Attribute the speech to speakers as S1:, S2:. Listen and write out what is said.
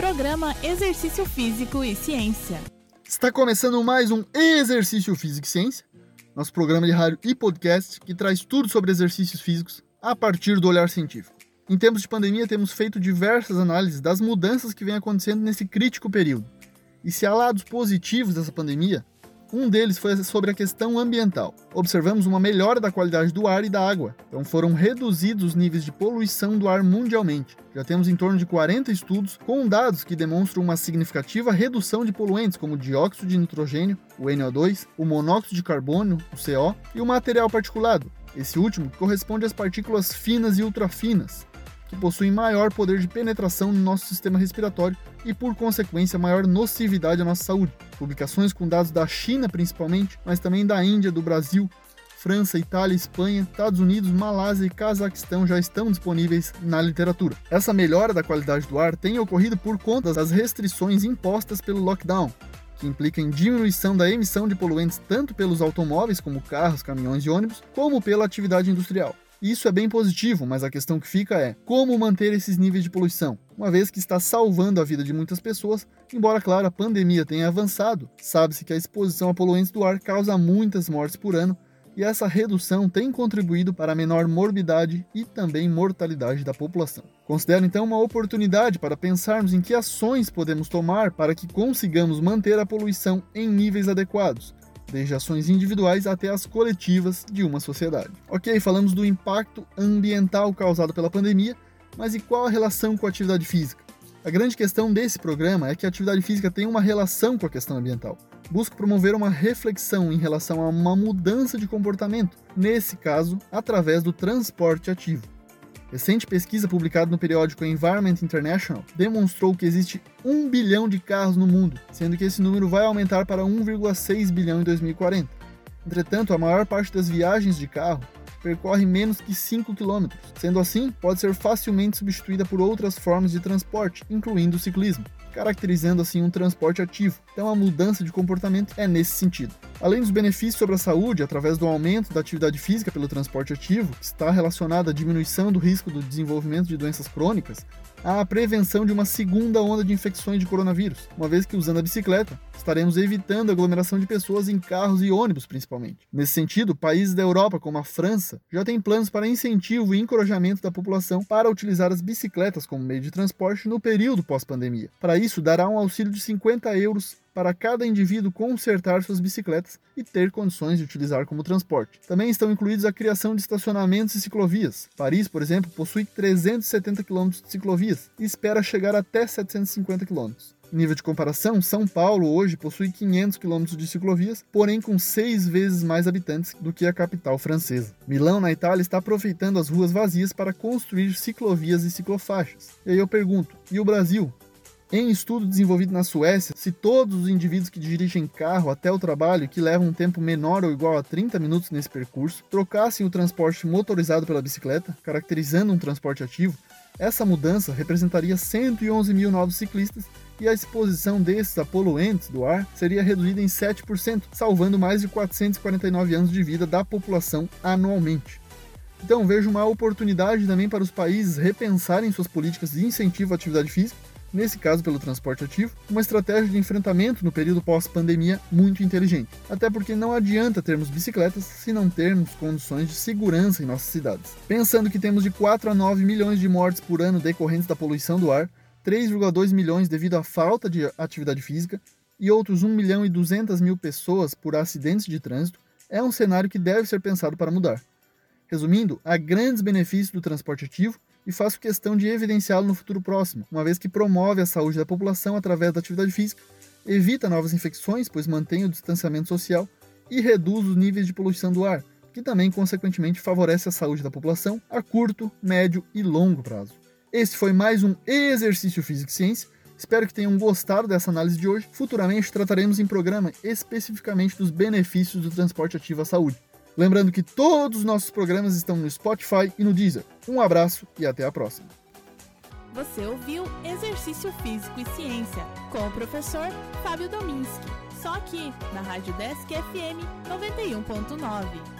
S1: Programa Exercício Físico e Ciência.
S2: Está começando mais um Exercício Físico e Ciência, nosso programa de rádio e podcast que traz tudo sobre exercícios físicos a partir do olhar científico. Em tempos de pandemia, temos feito diversas análises das mudanças que vêm acontecendo nesse crítico período. E se há lados positivos dessa pandemia, um deles foi sobre a questão ambiental. Observamos uma melhora da qualidade do ar e da água, então foram reduzidos os níveis de poluição do ar mundialmente. Já temos em torno de 40 estudos com dados que demonstram uma significativa redução de poluentes como o dióxido de nitrogênio, o NO2, o monóxido de carbono, o CO, e o material particulado. Esse último corresponde às partículas finas e ultrafinas, que possuem maior poder de penetração no nosso sistema respiratório e, por consequência, maior nocividade à nossa saúde. Publicações com dados da China, principalmente, mas também da Índia, do Brasil, França, Itália, Espanha, Estados Unidos, Malásia e Cazaquistão já estão disponíveis na literatura. Essa melhora da qualidade do ar tem ocorrido por conta das restrições impostas pelo lockdown, que implica em diminuição da emissão de poluentes tanto pelos automóveis, como carros, caminhões e ônibus, como pela atividade industrial. Isso é bem positivo, mas a questão que fica é como manter esses níveis de poluição, uma vez que está salvando a vida de muitas pessoas, embora, claro, a pandemia tenha avançado. Sabe-se que a exposição a poluentes do ar causa muitas mortes por ano, e essa redução tem contribuído para a menor morbidade e também mortalidade da população. Considero então uma oportunidade para pensarmos em que ações podemos tomar para que consigamos manter a poluição em níveis adequados, desde ações individuais até as coletivas de uma sociedade. Ok, falamos do impacto ambiental causado pela pandemia, mas e qual a relação com a atividade física? A grande questão desse programa é que a atividade física tem uma relação com a questão ambiental. Busco promover uma reflexão em relação a uma mudança de comportamento, nesse caso, através do transporte ativo. Recente pesquisa publicada no periódico Environment International demonstrou que existe 1 bilhão de carros no mundo, sendo que esse número vai aumentar para 1,6 bilhão em 2040. Entretanto, a maior parte das viagens de carro percorre menos que 5 km. Sendo assim, pode ser facilmente substituída por outras formas de transporte, incluindo o ciclismo caracterizando assim um transporte ativo. Então a mudança de comportamento é nesse sentido. Além dos benefícios sobre a saúde, através do aumento da atividade física pelo transporte ativo, que está relacionado à diminuição do risco do desenvolvimento de doenças crônicas, a prevenção de uma segunda onda de infecções de coronavírus, uma vez que usando a bicicleta, estaremos evitando a aglomeração de pessoas em carros e ônibus, principalmente. Nesse sentido, países da Europa, como a França, já têm planos para incentivo e encorajamento da população para utilizar as bicicletas como meio de transporte no período pós-pandemia. Para isso, dará um auxílio de 50 euros para cada indivíduo consertar suas bicicletas e ter condições de utilizar como transporte. Também estão incluídos a criação de estacionamentos e ciclovias. Paris, por exemplo, possui 370 km de ciclovias e espera chegar até 750 km. Nível de comparação, São Paulo hoje possui 500 km de ciclovias, porém com seis vezes mais habitantes do que a capital francesa. Milão, na Itália, está aproveitando as ruas vazias para construir ciclovias e ciclofaixas. E aí eu pergunto: e o Brasil? Em estudo desenvolvido na Suécia, se todos os indivíduos que dirigem carro até o trabalho, que levam um tempo menor ou igual a 30 minutos nesse percurso, trocassem o transporte motorizado pela bicicleta, caracterizando um transporte ativo, essa mudança representaria 111 mil novos ciclistas e a exposição desses a poluentes do ar seria reduzida em 7%, salvando mais de 449 anos de vida da população anualmente. Então vejo uma oportunidade também para os países repensarem suas políticas de incentivo à atividade física nesse caso pelo transporte ativo, uma estratégia de enfrentamento no período pós-pandemia muito inteligente. Até porque não adianta termos bicicletas se não termos condições de segurança em nossas cidades. Pensando que temos de 4 a 9 milhões de mortes por ano decorrentes da poluição do ar, 3,2 milhões devido à falta de atividade física e outros 1 milhão e 200 mil pessoas por acidentes de trânsito, é um cenário que deve ser pensado para mudar. Resumindo, há grandes benefícios do transporte ativo e faço questão de evidenciá-lo no futuro próximo, uma vez que promove a saúde da população através da atividade física, evita novas infecções, pois mantém o distanciamento social e reduz os níveis de poluição do ar, que também, consequentemente, favorece a saúde da população a curto, médio e longo prazo. Este foi mais um Exercício Físico e Ciência. Espero que tenham gostado dessa análise de hoje. Futuramente trataremos em programa especificamente dos benefícios do transporte ativo à saúde. Lembrando que todos os nossos programas estão no Spotify e no Deezer. Um abraço e até a próxima.
S1: Você ouviu Exercício Físico e Ciência com o professor Fábio Dominski. Só aqui na Rádio Desk FM 91.9.